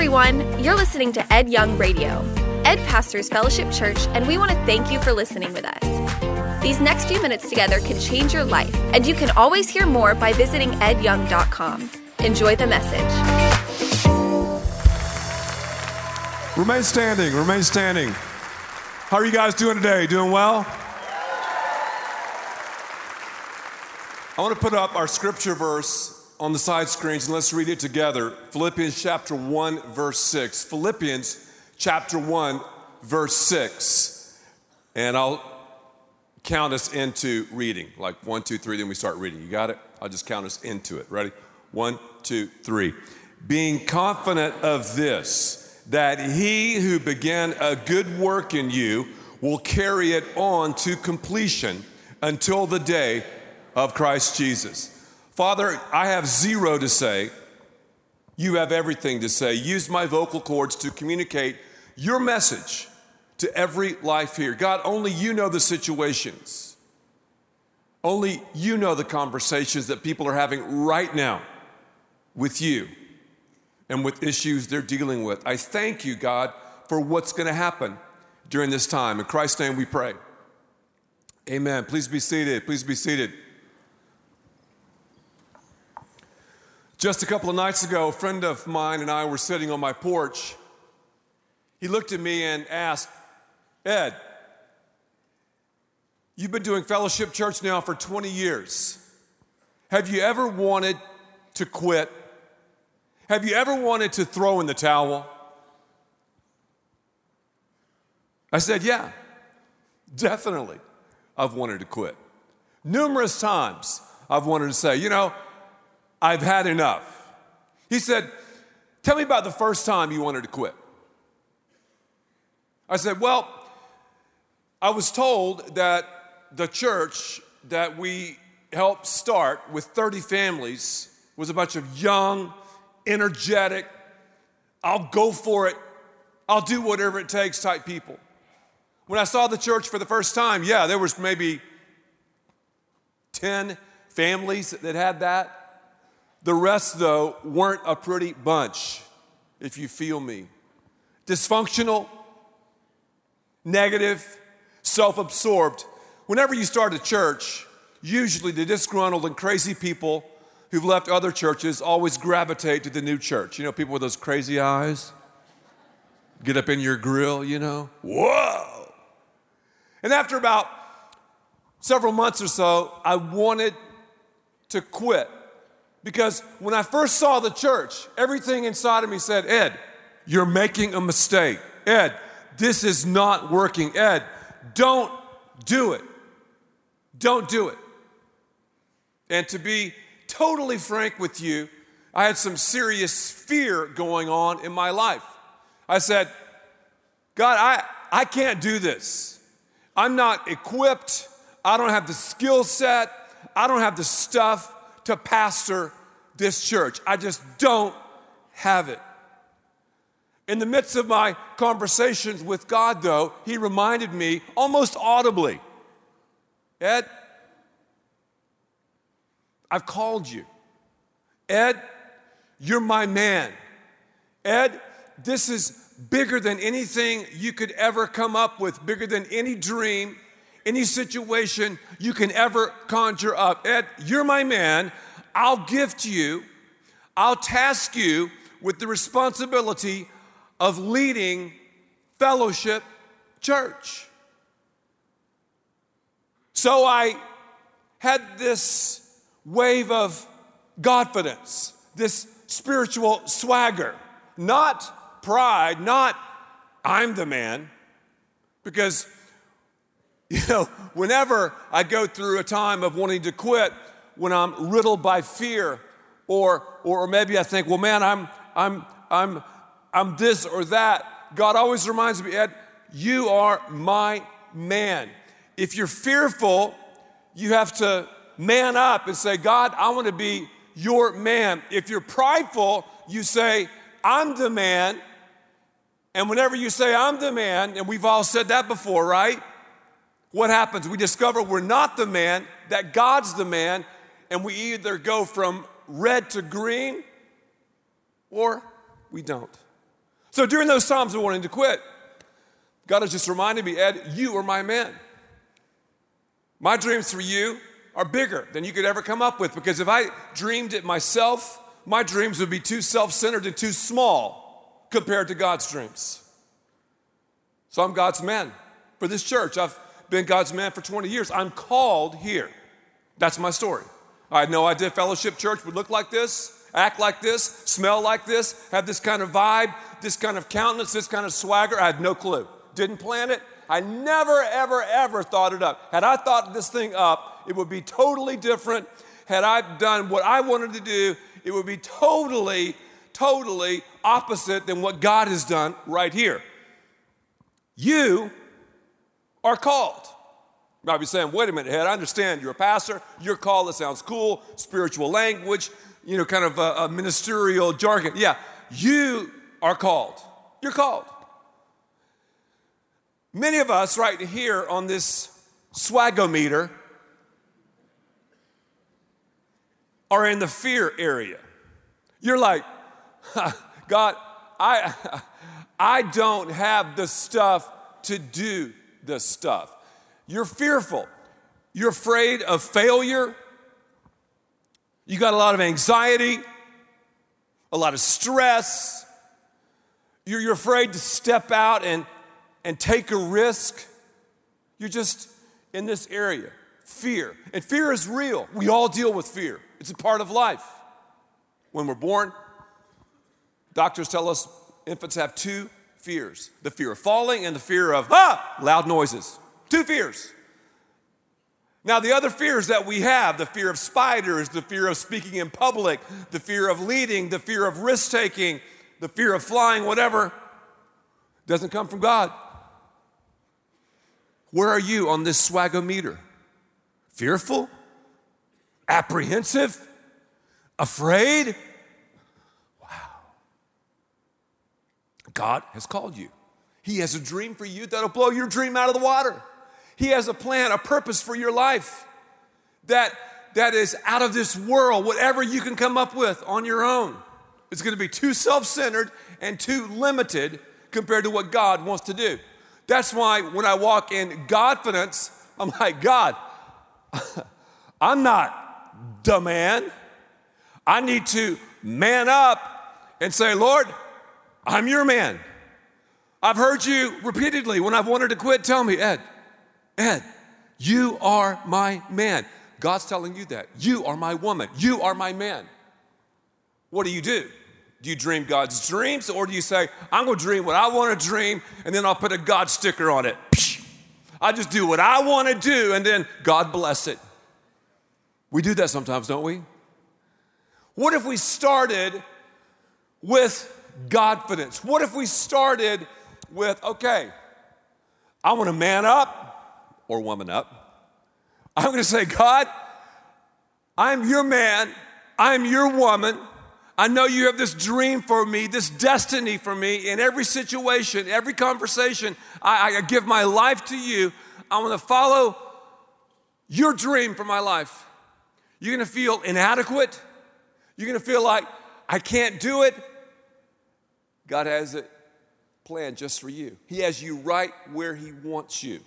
everyone. You're listening to Ed Young Radio. Ed pastors Fellowship Church, and we want to thank you for listening with us. These next few minutes together can change your life, and you can always hear more by visiting edyoung.com. Enjoy the message. Remain standing, remain standing. How are you guys doing today? Doing well? I want to put up our scripture verse on the side screens and let's read it together. Philippians chapter 1, verse 6. Philippians chapter 1, verse 6. And I'll count us into reading. Like one, two, three, then we start reading. You got it? I'll just count us into it. Ready? One, two, three. Being confident of this, that he who began a good work in you will carry it on to completion until the day of Christ Jesus. Father, I have zero to say. You have everything to say. Use my vocal cords to communicate your message to every life here. God, only you know the situations. Only you know the conversations that people are having right now with you and with issues they're dealing with. I thank you, God, for what's going to happen during this time. In Christ's name we pray. Amen. Please be seated. Please be seated. Just a couple of nights ago, a friend of mine and I were sitting on my porch. He looked at me and asked, Ed, you've been doing fellowship church now for 20 years. Have you ever wanted to quit? Have you ever wanted to throw in the towel? I said, Yeah, definitely. I've wanted to quit. Numerous times I've wanted to say, you know, I've had enough. He said, Tell me about the first time you wanted to quit. I said, Well, I was told that the church that we helped start with 30 families was a bunch of young, energetic, I'll go for it, I'll do whatever it takes type people. When I saw the church for the first time, yeah, there was maybe 10 families that had that. The rest, though, weren't a pretty bunch, if you feel me. Dysfunctional, negative, self absorbed. Whenever you start a church, usually the disgruntled and crazy people who've left other churches always gravitate to the new church. You know, people with those crazy eyes get up in your grill, you know? Whoa! And after about several months or so, I wanted to quit. Because when I first saw the church, everything inside of me said, Ed, you're making a mistake. Ed, this is not working. Ed, don't do it. Don't do it. And to be totally frank with you, I had some serious fear going on in my life. I said, God, I, I can't do this. I'm not equipped. I don't have the skill set. I don't have the stuff to pastor this church. I just don't have it. In the midst of my conversations with God, though, He reminded me almost audibly Ed, I've called you. Ed, you're my man. Ed, this is bigger than anything you could ever come up with, bigger than any dream, any situation you can ever conjure up. Ed, you're my man. I'll gift you, I'll task you with the responsibility of leading fellowship church. So I had this wave of confidence, this spiritual swagger, not pride, not I'm the man, because you know, whenever I go through a time of wanting to quit, when I'm riddled by fear, or, or maybe I think, well, man, I'm, I'm, I'm, I'm this or that. God always reminds me, Ed, you are my man. If you're fearful, you have to man up and say, God, I want to be your man. If you're prideful, you say, I'm the man. And whenever you say, I'm the man, and we've all said that before, right? What happens? We discover we're not the man, that God's the man, and we either go from red to green or we don't. So during those times of wanting to quit, God has just reminded me, Ed, you are my man. My dreams for you are bigger than you could ever come up with because if I dreamed it myself, my dreams would be too self centered and too small compared to God's dreams. So I'm God's man for this church. I've been God's man for 20 years. I'm called here. That's my story. I had no idea Fellowship Church would look like this, act like this, smell like this, have this kind of vibe, this kind of countenance, this kind of swagger. I had no clue. Didn't plan it. I never, ever, ever thought it up. Had I thought this thing up, it would be totally different. Had I done what I wanted to do, it would be totally, totally opposite than what God has done right here. You are called. You might be saying, wait a minute, Ed, I understand you're a pastor, you're called, that sounds cool, spiritual language, you know, kind of a, a ministerial jargon. Yeah, you are called. You're called. Many of us, right here on this swagometer, are in the fear area. You're like, God, I, I don't have the stuff to do the stuff. You're fearful. You're afraid of failure. You got a lot of anxiety, a lot of stress. You're, you're afraid to step out and, and take a risk. You're just in this area. Fear. And fear is real. We all deal with fear, it's a part of life. When we're born, doctors tell us infants have two fears the fear of falling and the fear of ah, loud noises. Two fears. Now, the other fears that we have the fear of spiders, the fear of speaking in public, the fear of leading, the fear of risk taking, the fear of flying, whatever, doesn't come from God. Where are you on this swagometer? Fearful? Apprehensive? Afraid? God has called you. He has a dream for you that'll blow your dream out of the water. He has a plan, a purpose for your life that, that is out of this world, whatever you can come up with on your own. It's going to be too self centered and too limited compared to what God wants to do. That's why when I walk in Godfidence, I'm like, God, I'm not the man. I need to man up and say, Lord, I'm your man. I've heard you repeatedly when I've wanted to quit tell me, Ed, Ed, you are my man. God's telling you that. You are my woman. You are my man. What do you do? Do you dream God's dreams or do you say, I'm going to dream what I want to dream and then I'll put a God sticker on it? I just do what I want to do and then God bless it. We do that sometimes, don't we? What if we started with Godfidence? What if we started with, okay, I want to man up or woman up. I'm going to say, God, I'm your man, I'm your woman. I know you have this dream for me, this destiny for me in every situation, every conversation. I, I give my life to you. I want to follow your dream for my life. You're going to feel inadequate. You're going to feel like I can't do it. God has it planned just for you. He has you right where He wants you.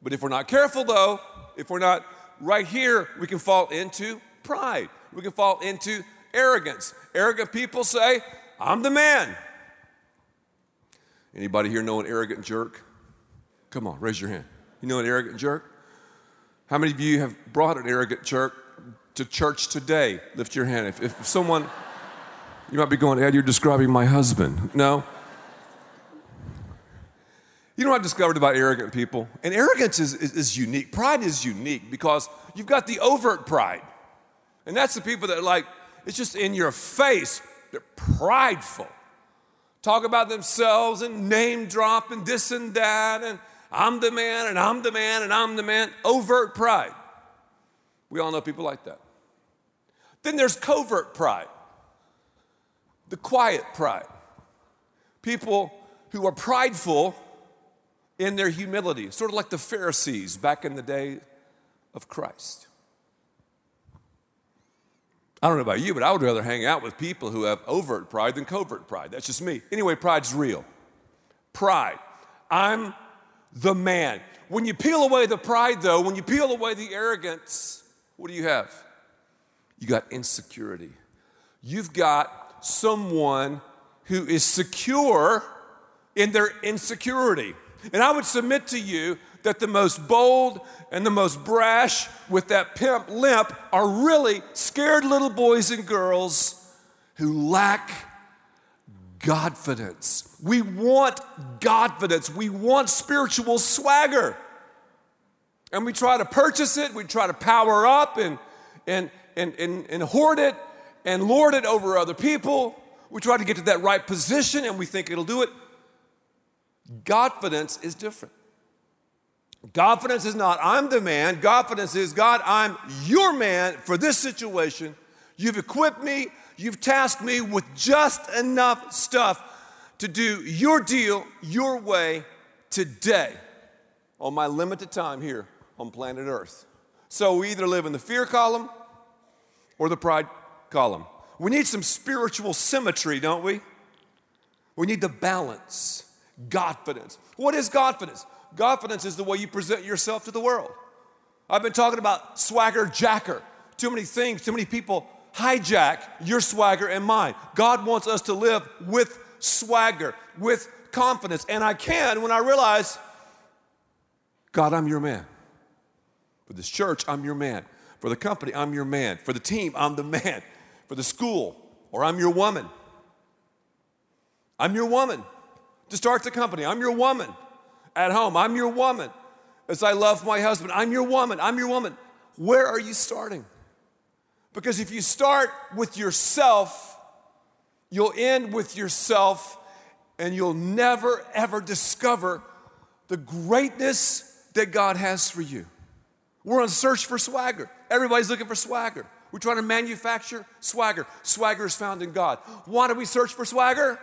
But if we're not careful, though, if we're not right here, we can fall into pride. We can fall into arrogance. Arrogant people say, I'm the man. Anybody here know an arrogant jerk? Come on, raise your hand. You know an arrogant jerk? How many of you have brought an arrogant jerk to church today? Lift your hand. If, if someone you might be going, Ed, you're describing my husband. No. You know what I discovered about arrogant people? And arrogance is, is, is, unique. Pride is unique because you've got the overt pride. And that's the people that, like, it's just in your face. They're prideful. Talk about themselves and name drop and this and that. And I'm the man and I'm the man and I'm the man. Overt pride. We all know people like that. Then there's covert pride the quiet pride. People who are prideful in their humility, sort of like the Pharisees back in the day of Christ. I don't know about you, but I would rather hang out with people who have overt pride than covert pride. That's just me. Anyway, pride's real. Pride. I'm the man. When you peel away the pride, though, when you peel away the arrogance, what do you have? You got insecurity. You've got someone who is secure in their insecurity. And I would submit to you that the most bold and the most brash with that pimp limp are really scared little boys and girls who lack Godfidence. We want Godfidence. We want spiritual swagger. And we try to purchase it, we try to power up and, and, and, and, and hoard it and lord it over other people. We try to get to that right position and we think it'll do it. Godfidence is different. Confidence is not, I'm the man. Confidence is, God, I'm your man for this situation. You've equipped me, you've tasked me with just enough stuff to do your deal your way today on my limited time here on planet Earth. So we either live in the fear column or the pride column. We need some spiritual symmetry, don't we? We need the balance, confidence. What is confidence? Confidence is the way you present yourself to the world. I've been talking about swagger jacker. Too many things, too many people hijack your swagger and mine. God wants us to live with swagger, with confidence. And I can when I realize, God, I'm your man. For this church, I'm your man. For the company, I'm your man. For the team, I'm the man. For the school, or I'm your woman. I'm your woman. To start the company, I'm your woman at home. I'm your woman. As I love my husband, I'm your woman. I'm your woman. Where are you starting? Because if you start with yourself, you'll end with yourself and you'll never ever discover the greatness that God has for you. We're on search for swagger. Everybody's looking for swagger. We're trying to manufacture swagger. Swagger is found in God. Why do we search for swagger?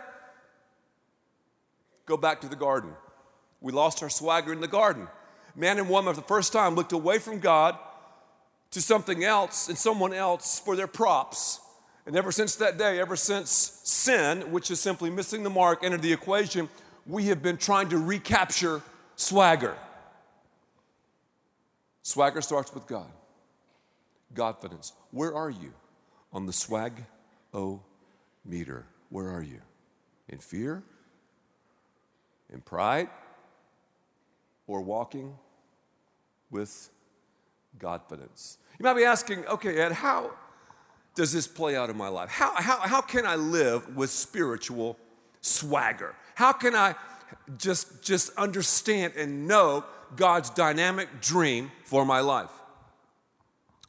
Go back to the garden. We lost our swagger in the garden. Man and woman, for the first time, looked away from God to something else and someone else for their props. And ever since that day, ever since sin, which is simply missing the mark, entered the equation, we have been trying to recapture swagger. Swagger starts with God. Confidence. Where are you on the swag o meter? Where are you? In fear? In pride? or walking with confidence. You might be asking, okay, Ed, how does this play out in my life? How, how, how can I live with spiritual swagger? How can I just, just understand and know God's dynamic dream for my life?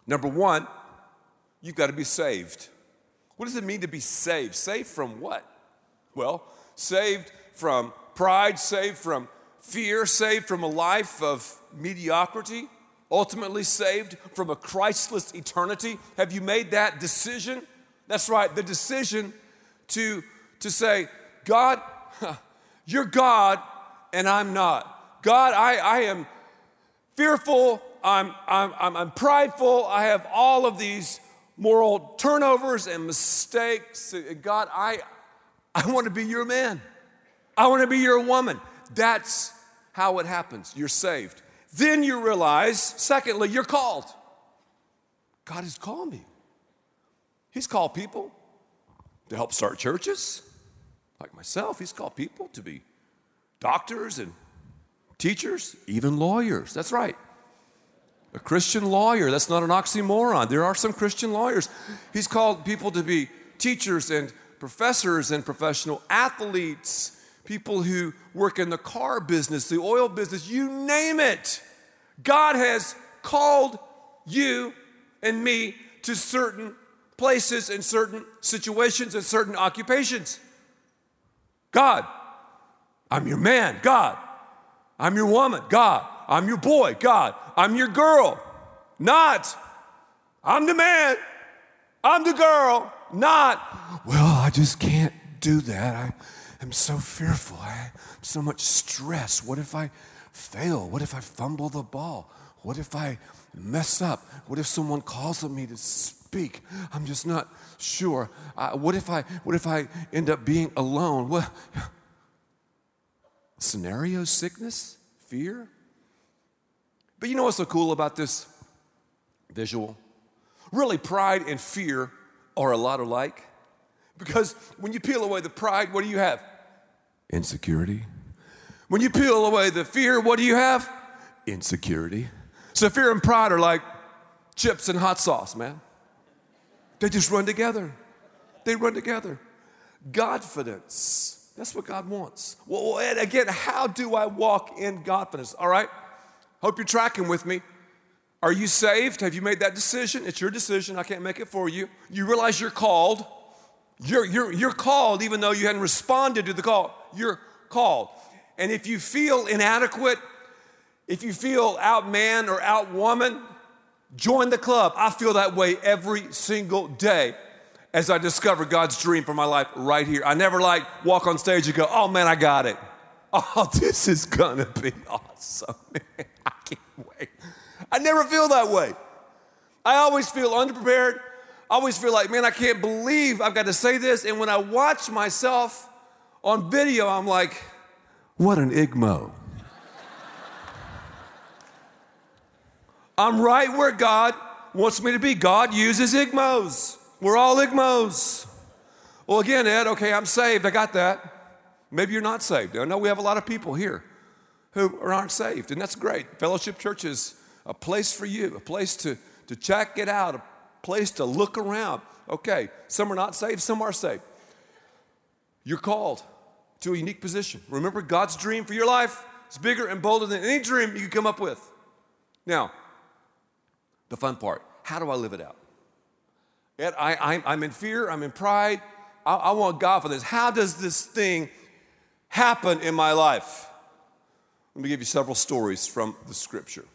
Number one, you've got to be saved. What does it mean to be saved? Saved from what? Well, saved from pride, saved from fear, saved from a life of mediocrity, ultimately saved from a Christless eternity? Have you made that decision? That's right, the decision to, to say, God, you're God and I'm not. God, I, I am fearful, I'm, I'm, I'm, I'm prideful, I have all of these moral turnovers and mistakes. God, I, I want to be your man. I want to be your woman. That's how it happens. You're saved. Then you realize, secondly, you're called. God has called me. He's called people to help start churches, like myself. He's called people to be doctors and teachers, even lawyers. That's right. A Christian lawyer, that's not an oxymoron. There are some Christian lawyers. He's called people to be teachers and professors and professional athletes people who work in the car business, the oil business, you name it. God has called you and me to certain places and certain situations and certain occupations. God, I'm your man. God, I'm your woman. God, I'm your boy. God, I'm your girl. Not, I'm the man. I'm the girl. Not, well, I just can't do that. I, I'm so fearful. I have so much stress. What if I fail? What if I fumble the ball? What if I mess up? What if someone calls on me to speak. I'm just not sure. What if I what if I end up being alone? What scenario sickness, fear. But you know what's so cool about this visual? Really, pride and fear are a lot alike. Because when you peel away the pride, what do you have? Insecurity. When you peel away the fear, what do you have? Insecurity. So fear and pride are like chips and hot sauce, man. They just run together. They run together. Godfidence. That's what God wants. Well, and again, how do I walk in Godfidence? All right? Hope you're tracking with me. Are you saved? Have you made that decision? It's your decision. I can't make it for you. You realize you're called. You're, you're, you're called even though you hadn't responded to the call. You're called. And if you feel inadequate, if you feel outman or outwoman, join the club. I feel that way every single day as I discover God's dream for my life right here. I never like walk on stage and go, oh man, I got it. Oh, this is gonna be awesome. I. Never feel that way. I always feel underprepared. I always feel like, man, I can't believe I've got to say this. And when I watch myself on video, I'm like, what an igmo. I'm right where God wants me to be. God uses igmos. We're all igmos. Well, again, Ed, okay, I'm saved. I got that. Maybe you're not saved. I know we have a lot of people here who aren't saved, and that's great. Fellowship Church is a place for you, a place to, to check it out, a place to look around. Okay, some are not saved, some are saved. You're called to a unique position. Remember, God's dream for your life is bigger and bolder than any dream you can come up with. Now, the fun part how do I live it out? I, am in fear, I'm in pride. I, I want God for this. How does this thing happen in my life? Let me give you several stories from the scripture.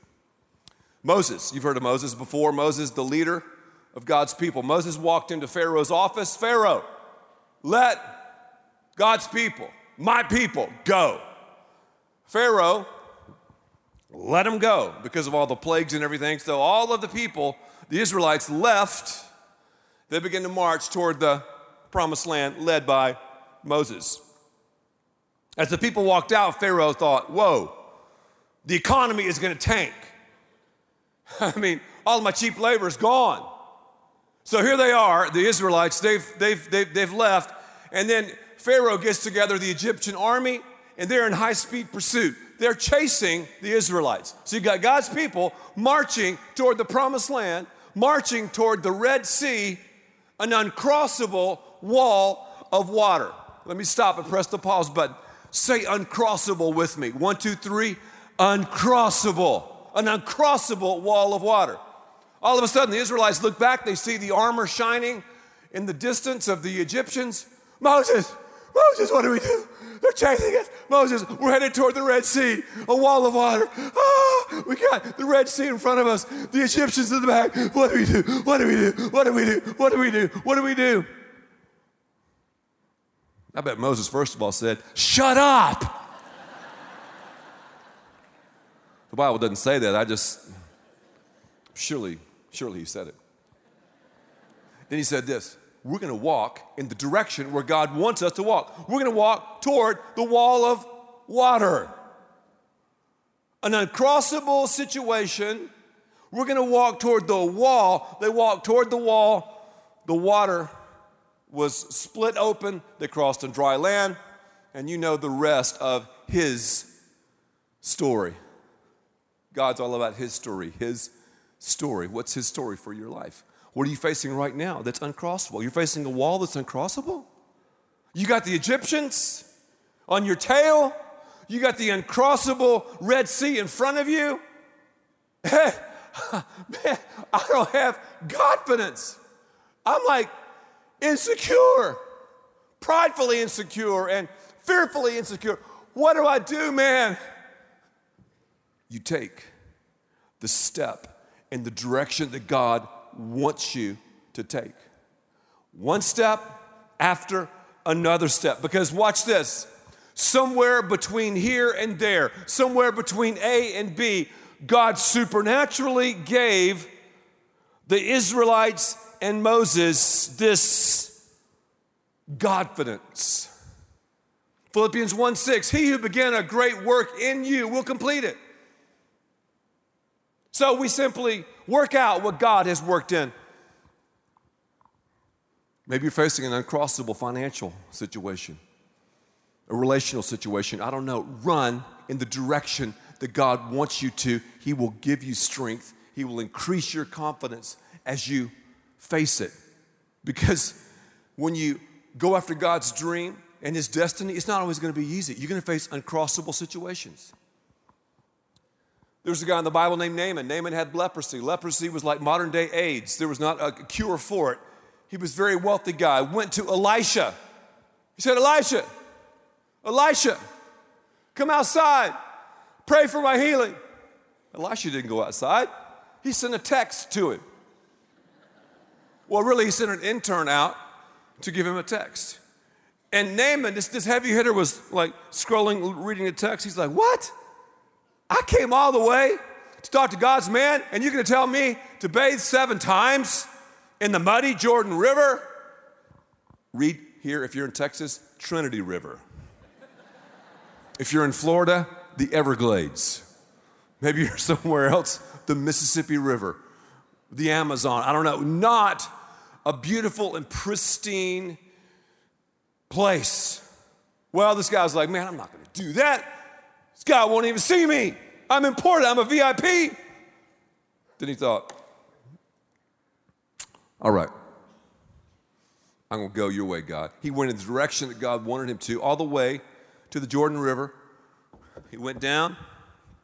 Moses, you've heard of Moses before. Moses, the leader of God's people. Moses walked into Pharaoh's office. Pharaoh, let God's people my people, go. Pharaoh let them go because of all the plagues and everything. So all of the people, the Israelites, left. They began to march toward the promised land led by Moses. As the people walked out, Pharaoh thought, whoa, the economy is going to tank. I mean, all my cheap labor is gone. So here they are, the Israelites, they've, they've, they've, they've left. And then Pharaoh gets together the Egyptian army, and they're in high speed pursuit. They're chasing the Israelites. So you've got God's people marching toward the promised land, marching toward the Red Sea, an uncrossable wall of water. Let me stop and press the pause button. Say uncrossable with me. One, two, three. Uncrossable. An uncrossable wall of water. All of a sudden, the Israelites look back, they see the armor shining in the distance of the Egyptians. Moses, Moses, what do we do? They're chasing us. Moses, we're headed toward the Red Sea, a wall of water. Ah, we got the Red Sea in front of us, the Egyptians in the back. What do we do? What do we do? What do we do? What do we do? What do we do? I bet Moses, first of all, said, Shut up. the Bible doesn't say that. I just, surely, surely he said it. Then he said this we're going to walk in the direction where God wants us to walk. We're going to walk toward the wall of water. An uncrossable situation. We're going to walk toward the wall. They walked toward the wall. The water was split open. They crossed on dry land. And you know the rest of his story. God's all about his story, his story. What's his story for your life? What are you facing right now that's uncrossable? You're facing a wall that's uncrossable? You got the Egyptians on your tail. You got the uncrossable Red Sea in front of you. man, I don't have confidence. I'm like insecure, pridefully insecure, and fearfully insecure. What do I do, man? You take the step in the direction that God wants you to take. One step after another step. Because watch this somewhere between here and there, somewhere between A and B, God supernaturally gave the Israelites and Moses this Godfidence. Philippians 1 6, he who began a great work in you will complete it. So we simply work out what God has worked in. Maybe you're facing an uncrossable financial situation, a relational situation. I don't know. Run in the direction that God wants you to. He will give you strength, He will increase your confidence as you face it. Because when you go after God's dream and His destiny, it's not always going to be easy. You're going to face uncrossable situations. There was a guy in the Bible named Naaman. Naaman had leprosy. Leprosy was like modern day AIDS. There was not a cure for it. He was a very wealthy guy. Went to Elisha. He said, Elisha, Elisha, come outside. Pray for my healing. Elisha didn't go outside. He sent a text to him. Well, really, he sent an intern out to give him a text. And Naaman, this, this heavy hitter, was like scrolling, reading the text. He's like, What? I came all the way to talk to God's man, and you're gonna tell me to bathe seven times in the muddy Jordan River? Read here, if you're in Texas, Trinity River. If you're in Florida, the Everglades. Maybe you're somewhere else, the Mississippi River, the Amazon. I don't know. Not a beautiful and pristine place. Well, this guy's like, man, I'm not going to do that. This guy won't even see me. I'm important. I'm a VIP. Then he thought, all right, I'm going to go your way, God. He went in the direction that God wanted him to, all the way to the Jordan River. He went down.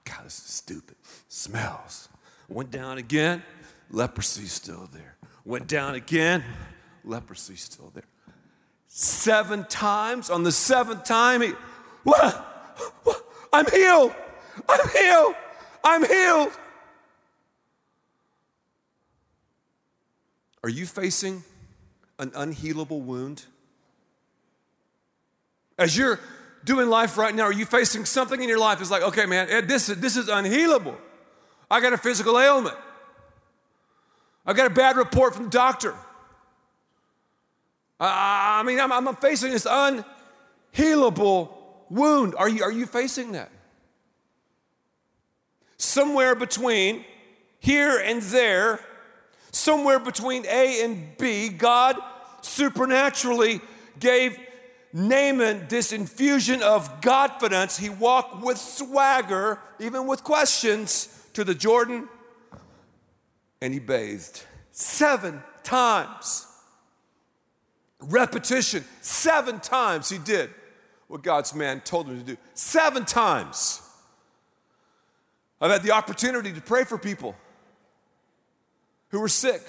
God, this is stupid. Smells. Went down again. Leprosy still there. Went down again. Leprosy still there seven times. On the seventh time, he? I'm healed. I'm healed. I'm healed. Are you facing an unhealable wound? As you're doing life right now, are you facing something in your life that's like, okay, man, this, this is unhealable? I got a physical ailment. I got a bad report from the doctor. I mean, I'm, I'm facing this unhealable wound. Are you, are you facing that? Somewhere between here and there, somewhere between A and B, God supernaturally gave Naaman this infusion of confidence. He walked with swagger, even with questions, to the Jordan and he bathed seven times repetition. Seven times he did what God's man told him to do. Seven times. I've had the opportunity to pray for people who were sick,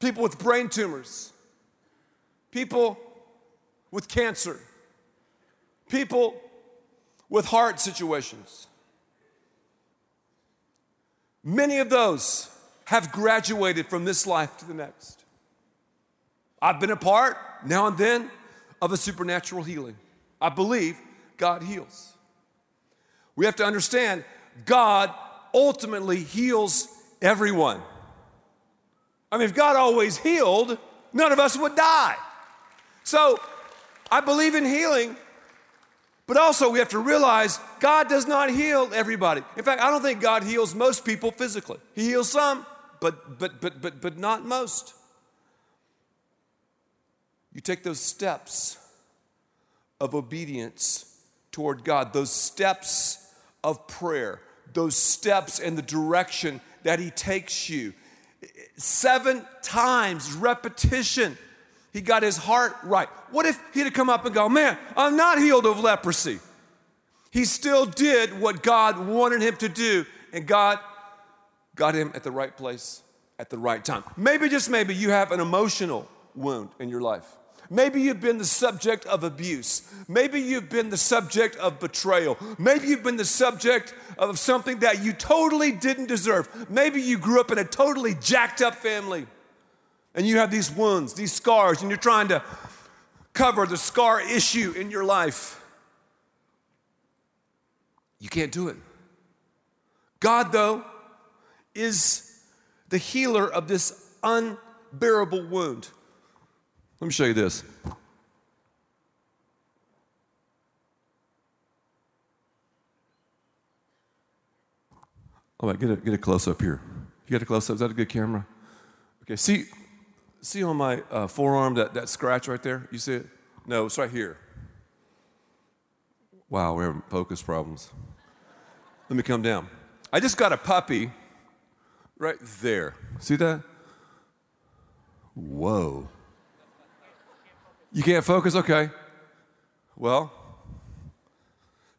people with brain tumors, people with cancer, people with heart situations. Many of those have graduated from this life to the next. I've been a part now and then of a supernatural healing. I believe God heals. We have to understand God ultimately heals everyone. I mean, if God always healed, none of us would die. So I believe in healing, but also we have to realize God does not heal everybody. In fact, I don't think God heals most people physically. He heals some, but but but but but not most. You take those steps of obedience toward God, those steps of prayer, those steps in the direction that He takes you. Seven times, repetition, he got his heart right. What if he'd have come up and go, Man, I'm not healed of leprosy? He still did what God wanted him to do, and God got him at the right place at the right time. Maybe, just maybe, you have an emotional wound in your life. Maybe you've been the subject of abuse. Maybe you've been the subject of betrayal. Maybe you've been the subject of something that you totally didn't deserve. Maybe you grew up in a totally jacked up family and you have these wounds, these scars, and you're trying to cover the scar issue in your life. You can't do it. God, though, is the healer of this unbearable wound. Let me show you this. All right, get a, get a close up here. You got a close up? Is that a good camera? Okay, see, see on my uh, forearm that, that scratch right there? You see it? No, it's right here. Wow, we're having focus problems. Let me come down. I just got a puppy right there. See that? Whoa. You can't focus? Okay. Well,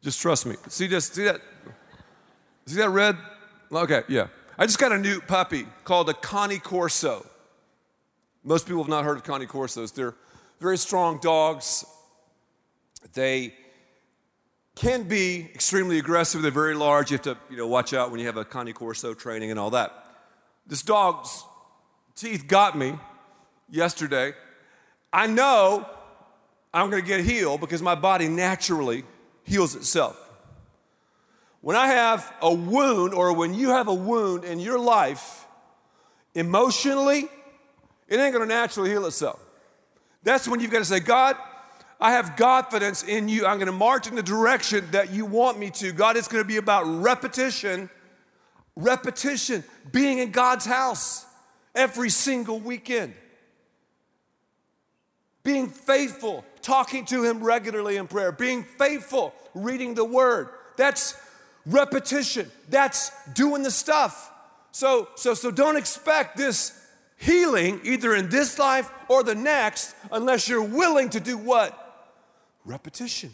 just trust me. See this? See that? See that red? Okay, yeah. I just got a new puppy called a Cane Corso. Most people have not heard of Cane Corsos. They're very strong dogs. They can be extremely aggressive. They're very large. You have to you know, watch out when you have a Cane Corso training and all that. This dog's teeth got me yesterday. I know I'm going to get healed because my body naturally heals itself. When I have a wound, or when you have a wound in your life, emotionally, it ain't gonna naturally heal itself. That's when you've got to say, God, I have confidence in you. I'm gonna march in the direction that you want me to. God, it's gonna be about repetition, repetition, being in God's house every single weekend, being faithful, talking to Him regularly in prayer, being faithful, reading the Word. That's repetition. That's doing the stuff. So, so, so don't expect this healing either in this life or the next unless you're willing to do what? Repetition.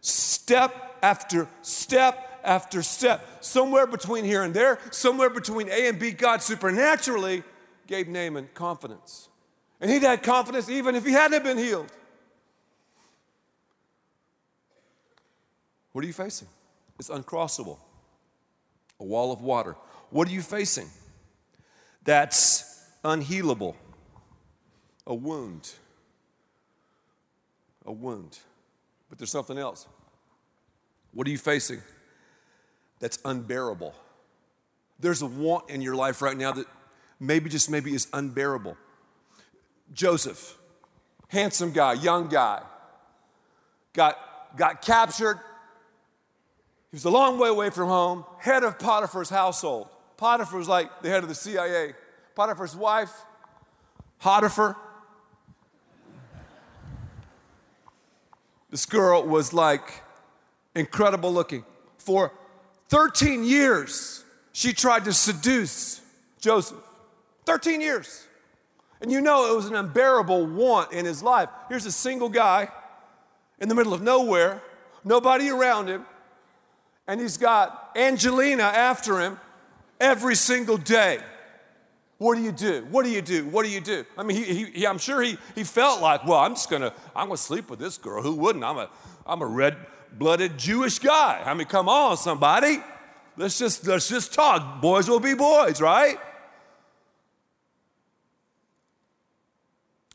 Step after step after step. Somewhere between here and there, somewhere between A and B, God supernaturally gave Naaman confidence. And he'd had confidence even if he hadn't been healed. What are you facing? It's uncrossable. A wall of water. What are you facing? That's unhealable. A wound. A wound. But there's something else. What are you facing? That's unbearable. There's a want in your life right now that maybe, just maybe, is unbearable. Joseph, handsome guy, young guy, got, got captured, he was a long way away from home, head of Potiphar's household. Potiphar was like the head of the CIA. Potiphar's wife, Potiphar. This girl was like incredible looking. For 13 years, she tried to seduce Joseph. 13 years. And you know it was an unbearable want in his life. Here's a single guy in the middle of nowhere, nobody around him and he's got Angelina after him every single day. What do you do? What do you do? What do you do? I mean, he, he, I'm sure he, he felt like, well, I'm just gonna, I'm gonna sleep with this girl. Who wouldn't? I'm a, I'm a red-blooded Jewish guy. I mean, come on, somebody. Let's just, let's just talk. Boys will be boys, right?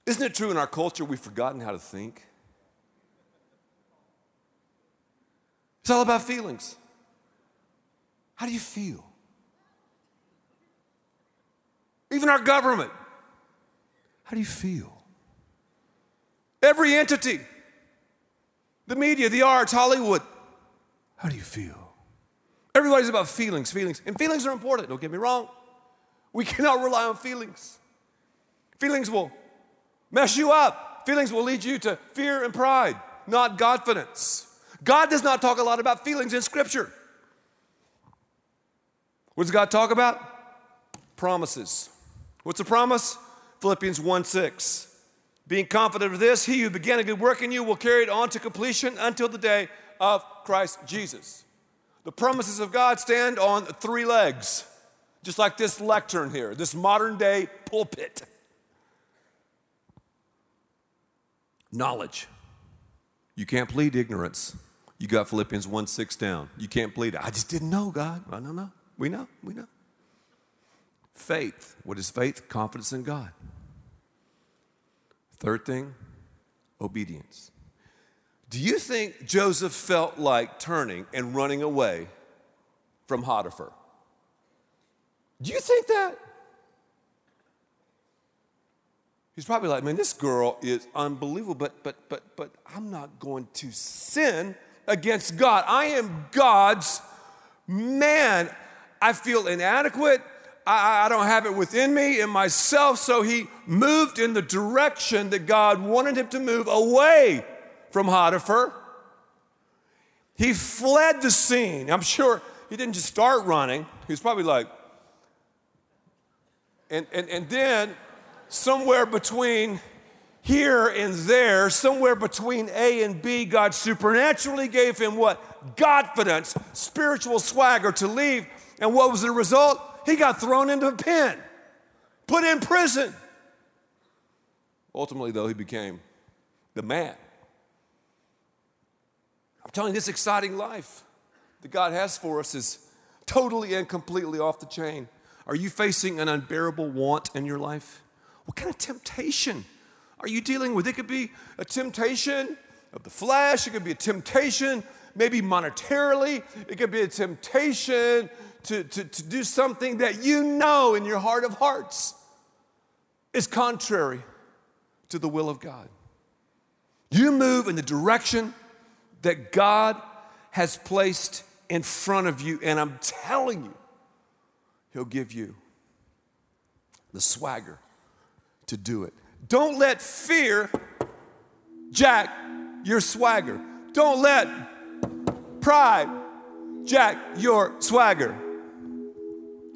Isn't it true in our culture we've forgotten how to think? It's all about feelings. How do you feel? Even our government. How do you feel? Every entity, the media, the arts, Hollywood. How do you feel? Everybody's about feelings, feelings. And feelings are important, don't get me wrong. We cannot rely on feelings. Feelings will mess you up, feelings will lead you to fear and pride, not confidence. God does not talk a lot about feelings in Scripture. What does God talk about? Promises. What's a promise? Philippians 1 6. Being confident of this, he who began a good work in you will carry it on to completion until the day of Christ Jesus. The promises of God stand on three legs, just like this lectern here, this modern day pulpit. Knowledge. You can't plead ignorance. You got Philippians 1 6 down. You can't plead it. I just didn't know, God. I don't know. We know. We know. Faith. What is faith? Confidence in God. Third thing, obedience. Do you think Joseph felt like turning and running away from Potiphar? Do you think that? He's probably like, man, this girl is unbelievable, but but but but I'm not going to sin against God. I am God's man. I feel inadequate. I, I, don't have it within me, in myself. So he moved in the direction that God wanted him to move away from Potiphar. He fled the scene. I'm sure he didn't just start running. He was probably like, and, and, and then somewhere between here and there, somewhere between A and B, God supernaturally gave him what? Confidence, spiritual swagger to leave. And what was the result? He got thrown into a pen, put in prison. Ultimately, though, he became the man. I'm telling you, this exciting life that God has for us is totally and completely off the chain. Are you facing an unbearable want in your life? What kind of temptation are you dealing with? It could be a temptation of the flesh, it could be a temptation, maybe monetarily, it could be a temptation to, to, to do something that you know in your heart of hearts is contrary to the will of God. You move in the direction that God has placed in front of you, and I'm telling you, He'll give you the swagger to do it. Don't let fear jack your swagger. Don't let pride jack your swagger.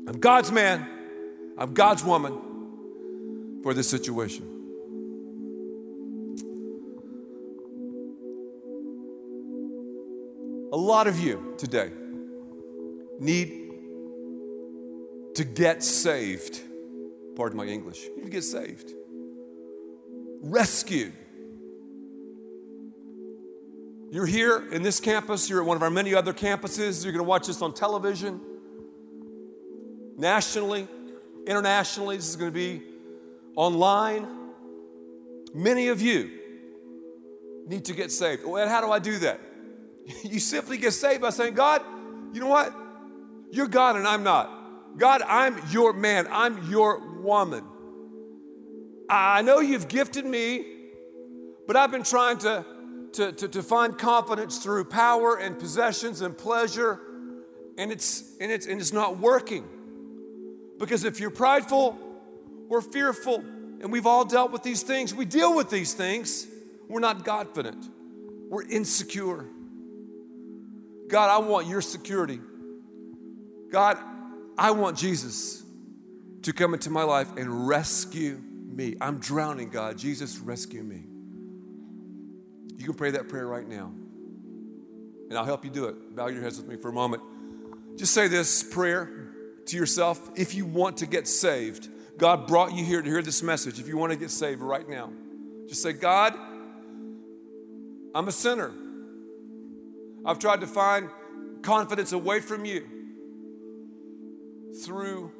I'm God's man, I'm God's woman for this situation. A lot of you today need to get saved. Pardon my English. You need to get saved. Rescued. You're here in this campus, you're at one of our many other campuses, you're going to watch this on television, nationally, internationally, this is going to be online. Many of you need to get saved. Well, how do I do that? You simply get saved by saying, God, you know what? You're God and I'm not. God, I'm your man, I'm your woman. I know you've gifted me, but I've been trying to, to, to, to find confidence through power and possessions and pleasure, and it's, and, it's, and it's not working. Because if you're prideful or fearful, and we've all dealt with these things, we deal with these things, we're not confident, we're insecure. God, I want your security. God, I want Jesus to come into my life and rescue me. I'm drowning, God. Jesus, rescue me. You can pray that prayer right now. And I'll help you do it. Bow your heads with me for a moment. Just say this prayer to yourself. If you want to get saved, God brought you here to hear this message. If you want to get saved right now, just say, God, I'm a sinner. I've tried to find confidence away from you through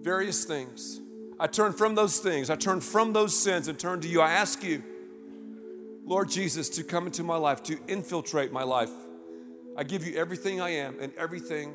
various things. I turn from those things. I turn from those sins and turn to you. I ask you, Lord Jesus, to come into my life, to infiltrate my life. I give you everything I am and everything